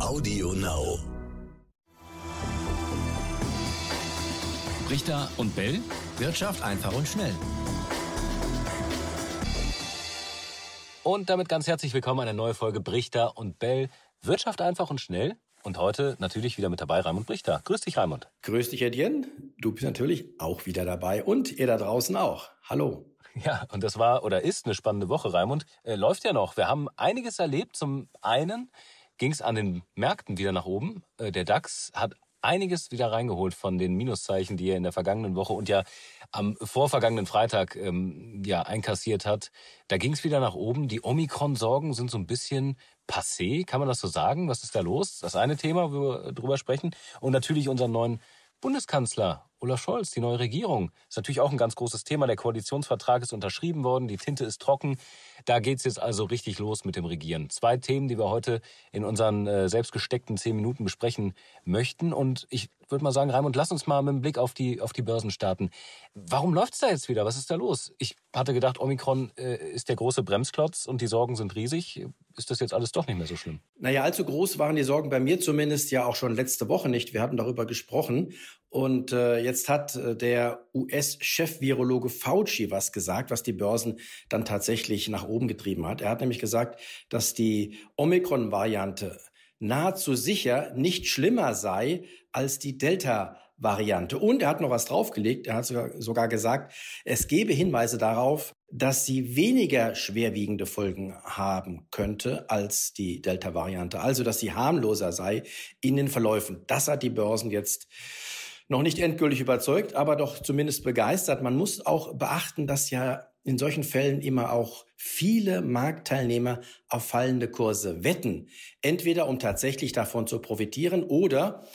Audio Now. Richter und Bell. Wirtschaft einfach und schnell. Und damit ganz herzlich willkommen eine neue Folge Brichter und Bell. Wirtschaft einfach und schnell. Und heute natürlich wieder mit dabei Raimund Brichter. Grüß dich, Raimund. Grüß dich, Etienne. Du bist natürlich auch wieder dabei und ihr da draußen auch. Hallo. Ja, und das war oder ist eine spannende Woche, Raimund. Äh, läuft ja noch. Wir haben einiges erlebt. Zum einen ging es an den Märkten wieder nach oben. Äh, der DAX hat einiges wieder reingeholt von den Minuszeichen, die er in der vergangenen Woche und ja am vorvergangenen Freitag ähm, ja einkassiert hat. Da ging es wieder nach oben. Die Omikron-Sorgen sind so ein bisschen passé, kann man das so sagen? Was ist da los? Das eine Thema, wo wir drüber sprechen. Und natürlich unseren neuen Bundeskanzler Olaf Scholz, die neue Regierung. Ist natürlich auch ein ganz großes Thema. Der Koalitionsvertrag ist unterschrieben worden, die Tinte ist trocken. Da geht's jetzt also richtig los mit dem Regieren. Zwei Themen, die wir heute in unseren äh, selbstgesteckten zehn Minuten besprechen möchten. Und ich würde mal sagen, Raimund, lass uns mal mit dem Blick auf die, auf die Börsen starten. Warum läuft's da jetzt wieder? Was ist da los? Ich hatte gedacht, Omikron äh, ist der große Bremsklotz und die Sorgen sind riesig. Ist das jetzt alles doch nicht mehr so schlimm? Naja, allzu groß waren die Sorgen bei mir zumindest ja auch schon letzte Woche nicht. Wir hatten darüber gesprochen. Und äh, jetzt hat äh, der US-Chef-Virologe Fauci was gesagt, was die Börsen dann tatsächlich nach oben getrieben hat. Er hat nämlich gesagt, dass die Omikron-Variante nahezu sicher nicht schlimmer sei als die Delta-Variante. Und er hat noch was draufgelegt. Er hat sogar, gesagt, es gebe Hinweise darauf, dass sie weniger schwerwiegende Folgen haben könnte als die Delta-Variante. Also, dass sie harmloser sei in den Verläufen. Das hat die Börsen jetzt noch nicht endgültig überzeugt, aber doch zumindest begeistert. Man muss auch beachten, dass ja in solchen Fällen immer auch viele Marktteilnehmer auf fallende Kurse wetten. Entweder um tatsächlich davon zu profitieren oder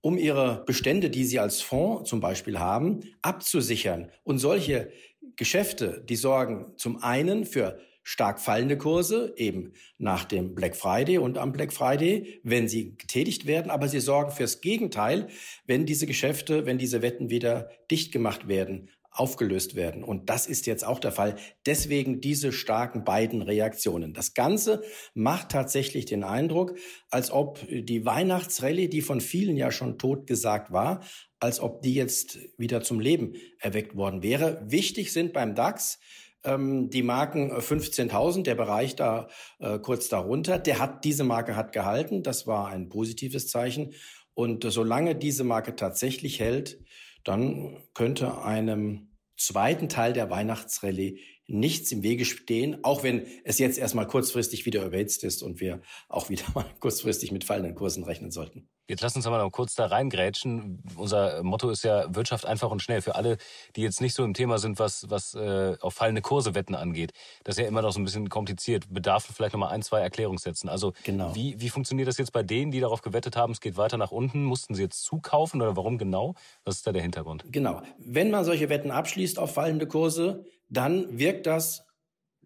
um ihre Bestände, die sie als Fonds zum Beispiel haben, abzusichern. Und solche Geschäfte, die sorgen zum einen für stark fallende Kurse, eben nach dem Black Friday und am Black Friday, wenn sie getätigt werden, aber sie sorgen fürs Gegenteil, wenn diese Geschäfte, wenn diese Wetten wieder dicht gemacht werden, aufgelöst werden. Und das ist jetzt auch der Fall. Deswegen diese starken beiden Reaktionen. Das Ganze macht tatsächlich den Eindruck, als ob die Weihnachtsrallye, die von vielen ja schon tot gesagt war, als ob die jetzt wieder zum Leben erweckt worden wäre. Wichtig sind beim DAX ähm, die Marken 15.000, äh, der Bereich da äh, kurz darunter, der hat diese Marke hat gehalten. Das war ein positives Zeichen. Und solange diese Marke tatsächlich hält, dann könnte einem zweiten Teil der Weihnachtsrallye nichts im Wege stehen, auch wenn es jetzt erstmal kurzfristig wieder überhitzt ist und wir auch wieder mal kurzfristig mit fallenden Kursen rechnen sollten. Jetzt lass uns mal kurz da reingrätschen. Unser Motto ist ja Wirtschaft einfach und schnell. Für alle, die jetzt nicht so im Thema sind, was, was äh, auf fallende Kurse wetten angeht. Das ist ja immer noch so ein bisschen kompliziert. Bedarf vielleicht noch mal ein, zwei Erklärungssätzen. Also genau. wie, wie funktioniert das jetzt bei denen, die darauf gewettet haben, es geht weiter nach unten? Mussten sie jetzt zukaufen oder warum genau? Was ist da der Hintergrund? Genau. Wenn man solche Wetten abschließt auf fallende Kurse, dann wirkt das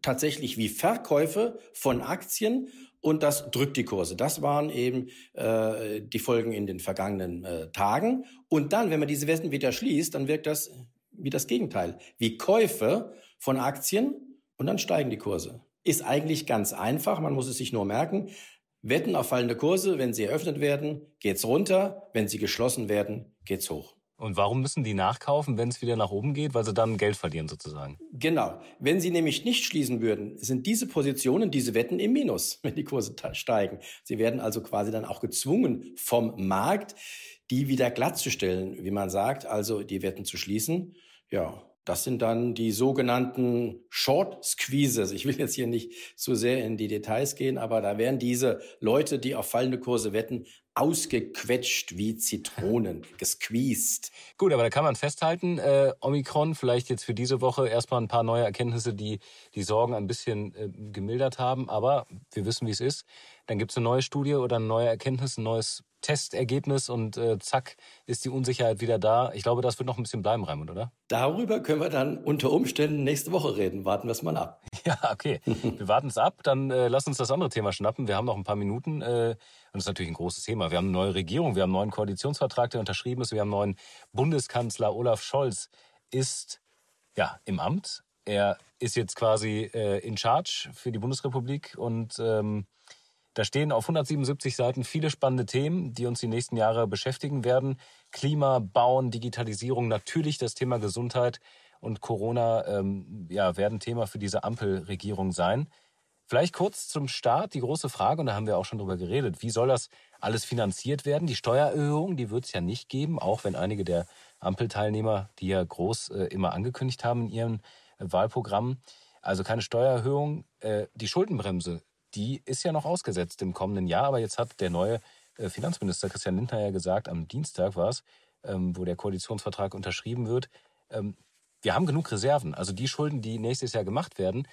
tatsächlich wie Verkäufe von Aktien und das drückt die Kurse. Das waren eben äh, die Folgen in den vergangenen äh, Tagen. Und dann, wenn man diese Wetten wieder schließt, dann wirkt das wie das Gegenteil, wie Käufe von Aktien und dann steigen die Kurse. Ist eigentlich ganz einfach, man muss es sich nur merken. Wetten auf fallende Kurse, wenn sie eröffnet werden, geht's runter, wenn sie geschlossen werden, geht's hoch. Und warum müssen die nachkaufen, wenn es wieder nach oben geht? Weil sie dann Geld verlieren sozusagen. Genau. Wenn sie nämlich nicht schließen würden, sind diese Positionen, diese Wetten im Minus, wenn die Kurse steigen. Sie werden also quasi dann auch gezwungen vom Markt, die wieder glatt zu stellen, wie man sagt, also die Wetten zu schließen. Ja, das sind dann die sogenannten Short Squeezes. Ich will jetzt hier nicht zu sehr in die Details gehen, aber da werden diese Leute, die auf fallende Kurse wetten, ausgequetscht wie Zitronen, gesqueezed. Gut, aber da kann man festhalten, äh, Omikron vielleicht jetzt für diese Woche erstmal ein paar neue Erkenntnisse, die die Sorgen ein bisschen äh, gemildert haben. Aber wir wissen, wie es ist. Dann gibt es eine neue Studie oder eine neue Erkenntnis, ein neues Testergebnis und äh, zack ist die Unsicherheit wieder da. Ich glaube, das wird noch ein bisschen bleiben, Raimund, oder? Darüber können wir dann unter Umständen nächste Woche reden. Warten wir es mal ab. Ja, okay. wir warten es ab. Dann äh, lass uns das andere Thema schnappen. Wir haben noch ein paar Minuten. Äh, und das ist natürlich ein großes Thema. Wir haben eine neue Regierung, wir haben einen neuen Koalitionsvertrag, der unterschrieben ist. Wir haben einen neuen Bundeskanzler. Olaf Scholz ist ja im Amt. Er ist jetzt quasi äh, in Charge für die Bundesrepublik und ähm, Da stehen auf 177 Seiten viele spannende Themen, die uns die nächsten Jahre beschäftigen werden. Klima, Bauen, Digitalisierung, natürlich das Thema Gesundheit und Corona ähm, ja, werden Thema für diese Ampelregierung sein. Vielleicht kurz zum Start die große Frage, und da haben wir auch schon drüber geredet, wie soll das alles finanziert werden? Die Steuererhöhung, die wird es ja nicht geben, auch wenn einige der Ampelteilnehmer, die ja groß äh, immer angekündigt haben in ihren äh, Wahlprogrammen, also keine Steuererhöhung. Äh, die Schuldenbremse, die ist ja noch ausgesetzt im kommenden Jahr, aber jetzt hat der neue äh, Finanzminister Christian Lindner ja gesagt, am Dienstag war es, ähm, wo der Koalitionsvertrag unterschrieben wird, ähm, wir haben genug Reserven. Also die Schulden, die nächstes Jahr gemacht werden,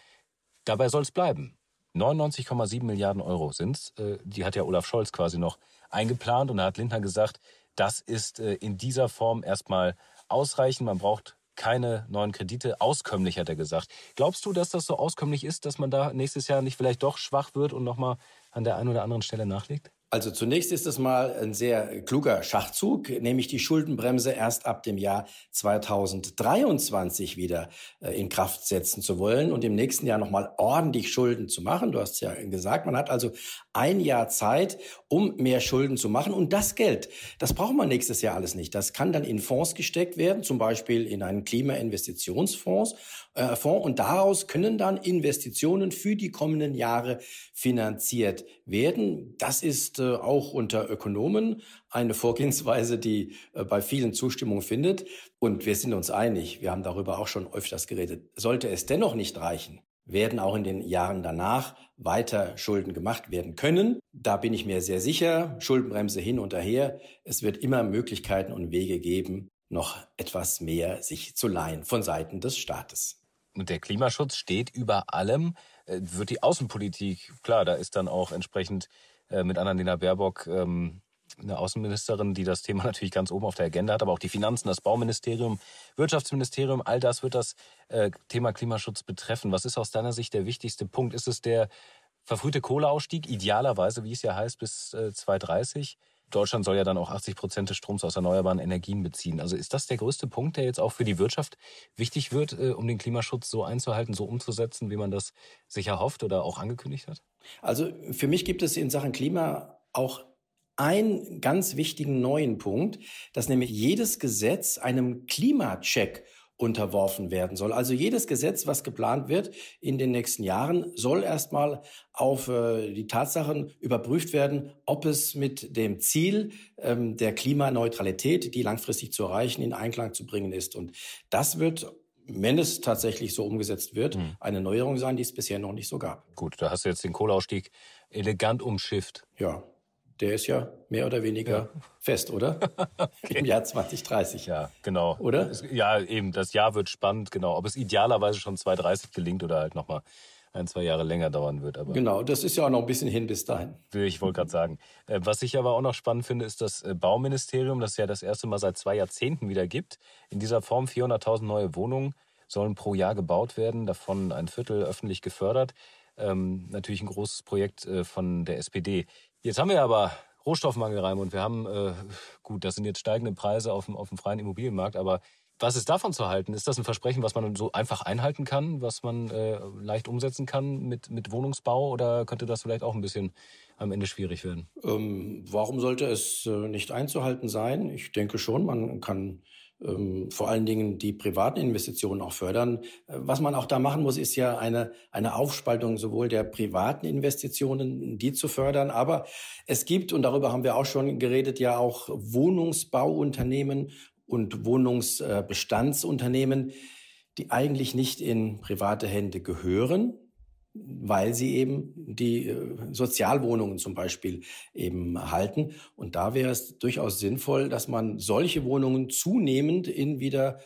dabei soll es bleiben. 99,7 Milliarden Euro sind es. Äh, die hat ja Olaf Scholz quasi noch eingeplant und da hat Lindner gesagt, das ist in dieser Form erstmal ausreichend. Man braucht keine neuen Kredite. Auskömmlich, hat er gesagt. Glaubst du, dass das so auskömmlich ist, dass man da nächstes Jahr nicht vielleicht doch schwach wird und nochmal an der einen oder anderen Stelle nachlegt? Also zunächst ist es mal ein sehr kluger Schachzug, nämlich die Schuldenbremse erst ab dem Jahr 2023 wieder äh, in Kraft setzen zu wollen und im nächsten Jahr nochmal ordentlich Schulden zu machen. Du hast ja gesagt, man hat also ein Jahr Zeit, um mehr Schulden zu machen. Und das Geld, das braucht man nächstes Jahr alles nicht. Das kann dann in Fonds gesteckt werden, zum Beispiel in einen Klimainvestitionsfonds. Äh, Fonds, und daraus können dann Investitionen für die kommenden Jahre finanziert werden. Das ist äh, auch unter Ökonomen eine Vorgehensweise, die äh, bei vielen Zustimmung findet. Und wir sind uns einig, wir haben darüber auch schon öfters geredet. Sollte es dennoch nicht reichen, werden auch in den Jahren danach weiter Schulden gemacht werden können. Da bin ich mir sehr sicher. Schuldenbremse hin und her. Es wird immer Möglichkeiten und Wege geben, noch etwas mehr sich zu leihen von Seiten des Staates. Und der Klimaschutz steht über allem. Äh, wird die Außenpolitik, klar, da ist dann auch entsprechend äh, mit Annalena Baerbock ähm, eine Außenministerin, die das Thema natürlich ganz oben auf der Agenda hat, aber auch die Finanzen, das Bauministerium, Wirtschaftsministerium, all das wird das äh, Thema Klimaschutz betreffen. Was ist aus deiner Sicht der wichtigste Punkt? Ist es der verfrühte Kohleausstieg, idealerweise, wie es ja heißt, bis äh, 2030? Deutschland soll ja dann auch 80 Prozent des Stroms aus erneuerbaren Energien beziehen. Also ist das der größte Punkt, der jetzt auch für die Wirtschaft wichtig wird, äh, um den Klimaschutz so einzuhalten, so umzusetzen, wie man das sich erhofft oder auch angekündigt hat? Also für mich gibt es in Sachen Klima auch einen ganz wichtigen neuen Punkt, dass nämlich jedes Gesetz einem Klimacheck unterworfen werden soll. Also jedes Gesetz, was geplant wird in den nächsten Jahren, soll erstmal auf äh, die Tatsachen überprüft werden, ob es mit dem Ziel ähm, der Klimaneutralität, die langfristig zu erreichen, in Einklang zu bringen ist. Und das wird wenn es tatsächlich so umgesetzt wird, hm. eine Neuerung sein, die es bisher noch nicht so gab. Gut, da hast du jetzt den Kohleausstieg elegant umschifft. Ja, der ist ja mehr oder weniger ja. fest, oder? okay. Im Jahr 2030. Ja, genau. Oder? Ja, eben, das Jahr wird spannend, genau. Ob es idealerweise schon 2030 gelingt oder halt nochmal ein, zwei Jahre länger dauern wird. Aber genau, das ist ja auch noch ein bisschen hin bis dahin. Ich wollte gerade sagen. Äh, was ich aber auch noch spannend finde, ist das äh, Bauministerium, das ja das erste Mal seit zwei Jahrzehnten wieder gibt. In dieser Form 400.000 neue Wohnungen sollen pro Jahr gebaut werden, davon ein Viertel öffentlich gefördert. Ähm, natürlich ein großes Projekt äh, von der SPD. Jetzt haben wir aber Rohstoffmangel, Raimund. Wir haben, äh, gut, das sind jetzt steigende Preise auf dem, auf dem freien Immobilienmarkt, aber was ist davon zu halten? Ist das ein Versprechen, was man so einfach einhalten kann, was man äh, leicht umsetzen kann mit, mit Wohnungsbau oder könnte das vielleicht auch ein bisschen am Ende schwierig werden? Ähm, warum sollte es äh, nicht einzuhalten sein? Ich denke schon, man kann ähm, vor allen Dingen die privaten Investitionen auch fördern. Äh, was man auch da machen muss, ist ja eine, eine Aufspaltung sowohl der privaten Investitionen, die zu fördern, aber es gibt, und darüber haben wir auch schon geredet, ja auch Wohnungsbauunternehmen und Wohnungsbestandsunternehmen, die eigentlich nicht in private Hände gehören, weil sie eben die äh, Sozialwohnungen zum Beispiel eben halten. Und da wäre es durchaus sinnvoll, dass man solche Wohnungen zunehmend in wieder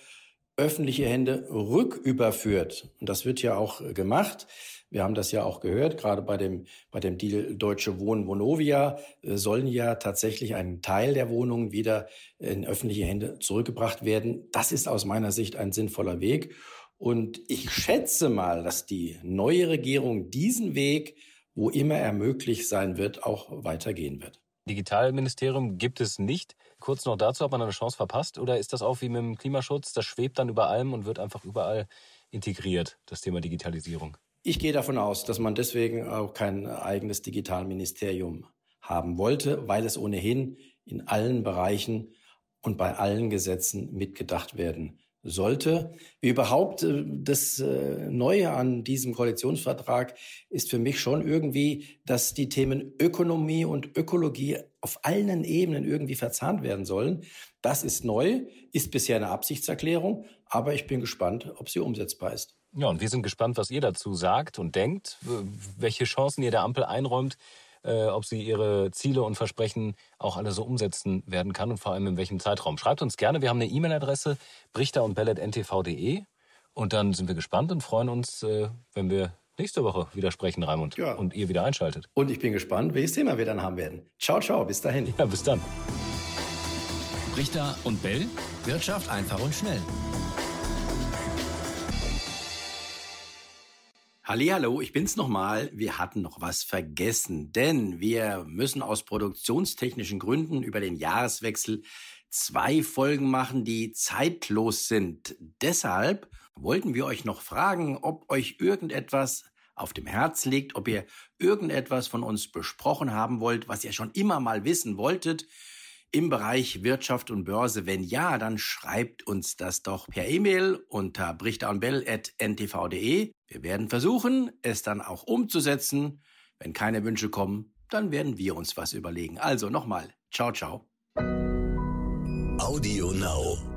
öffentliche Hände rücküberführt. Und das wird ja auch gemacht. Wir haben das ja auch gehört, gerade bei dem, bei dem Deal Deutsche Wohnen Vonovia äh, sollen ja tatsächlich ein Teil der Wohnungen wieder in öffentliche Hände zurückgebracht werden. Das ist aus meiner Sicht ein sinnvoller Weg. Und ich schätze mal, dass die neue Regierung diesen Weg, wo immer er möglich sein wird, auch weitergehen wird. Digitalministerium gibt es nicht. Kurz noch dazu, ob man eine Chance verpasst oder ist das auch wie mit dem Klimaschutz? Das schwebt dann über allem und wird einfach überall integriert, das Thema Digitalisierung. Ich gehe davon aus, dass man deswegen auch kein eigenes Digitalministerium haben wollte, weil es ohnehin in allen Bereichen und bei allen Gesetzen mitgedacht werden sollte. Wie überhaupt äh, das äh, Neue an diesem Koalitionsvertrag ist für mich schon irgendwie, dass die Themen Ökonomie und Ökologie auf allen Ebenen irgendwie verzahnt werden sollen. Das ist neu, ist bisher eine Absichtserklärung, aber ich bin gespannt, ob sie umsetzbar ist. Ja, und wir sind gespannt, was ihr dazu sagt und denkt, welche Chancen ihr der Ampel einräumt, äh, ob sie ihre Ziele und Versprechen auch alle so umsetzen werden kann und vor allem in welchem Zeitraum. Schreibt uns gerne, wir haben eine E-Mail-Adresse brichter und bellet.ntv.de und dann sind wir gespannt und freuen uns, äh, wenn wir nächste Woche wieder sprechen, Raimund, ja. und ihr wieder einschaltet. Und ich bin gespannt, welches Thema wir dann haben werden. Ciao, ciao, bis dahin. Ja, bis dann. Brichter und Bell, Wirtschaft einfach und schnell. Hallo, ich bin's nochmal. Wir hatten noch was vergessen, denn wir müssen aus produktionstechnischen Gründen über den Jahreswechsel zwei Folgen machen, die zeitlos sind. Deshalb wollten wir euch noch fragen, ob euch irgendetwas auf dem Herz liegt, ob ihr irgendetwas von uns besprochen haben wollt, was ihr schon immer mal wissen wolltet im Bereich Wirtschaft und Börse? Wenn ja, dann schreibt uns das doch per E-Mail unter brichtaundbell.ntv.de. Wir werden versuchen, es dann auch umzusetzen. Wenn keine Wünsche kommen, dann werden wir uns was überlegen. Also nochmal, ciao, ciao. Audio Now.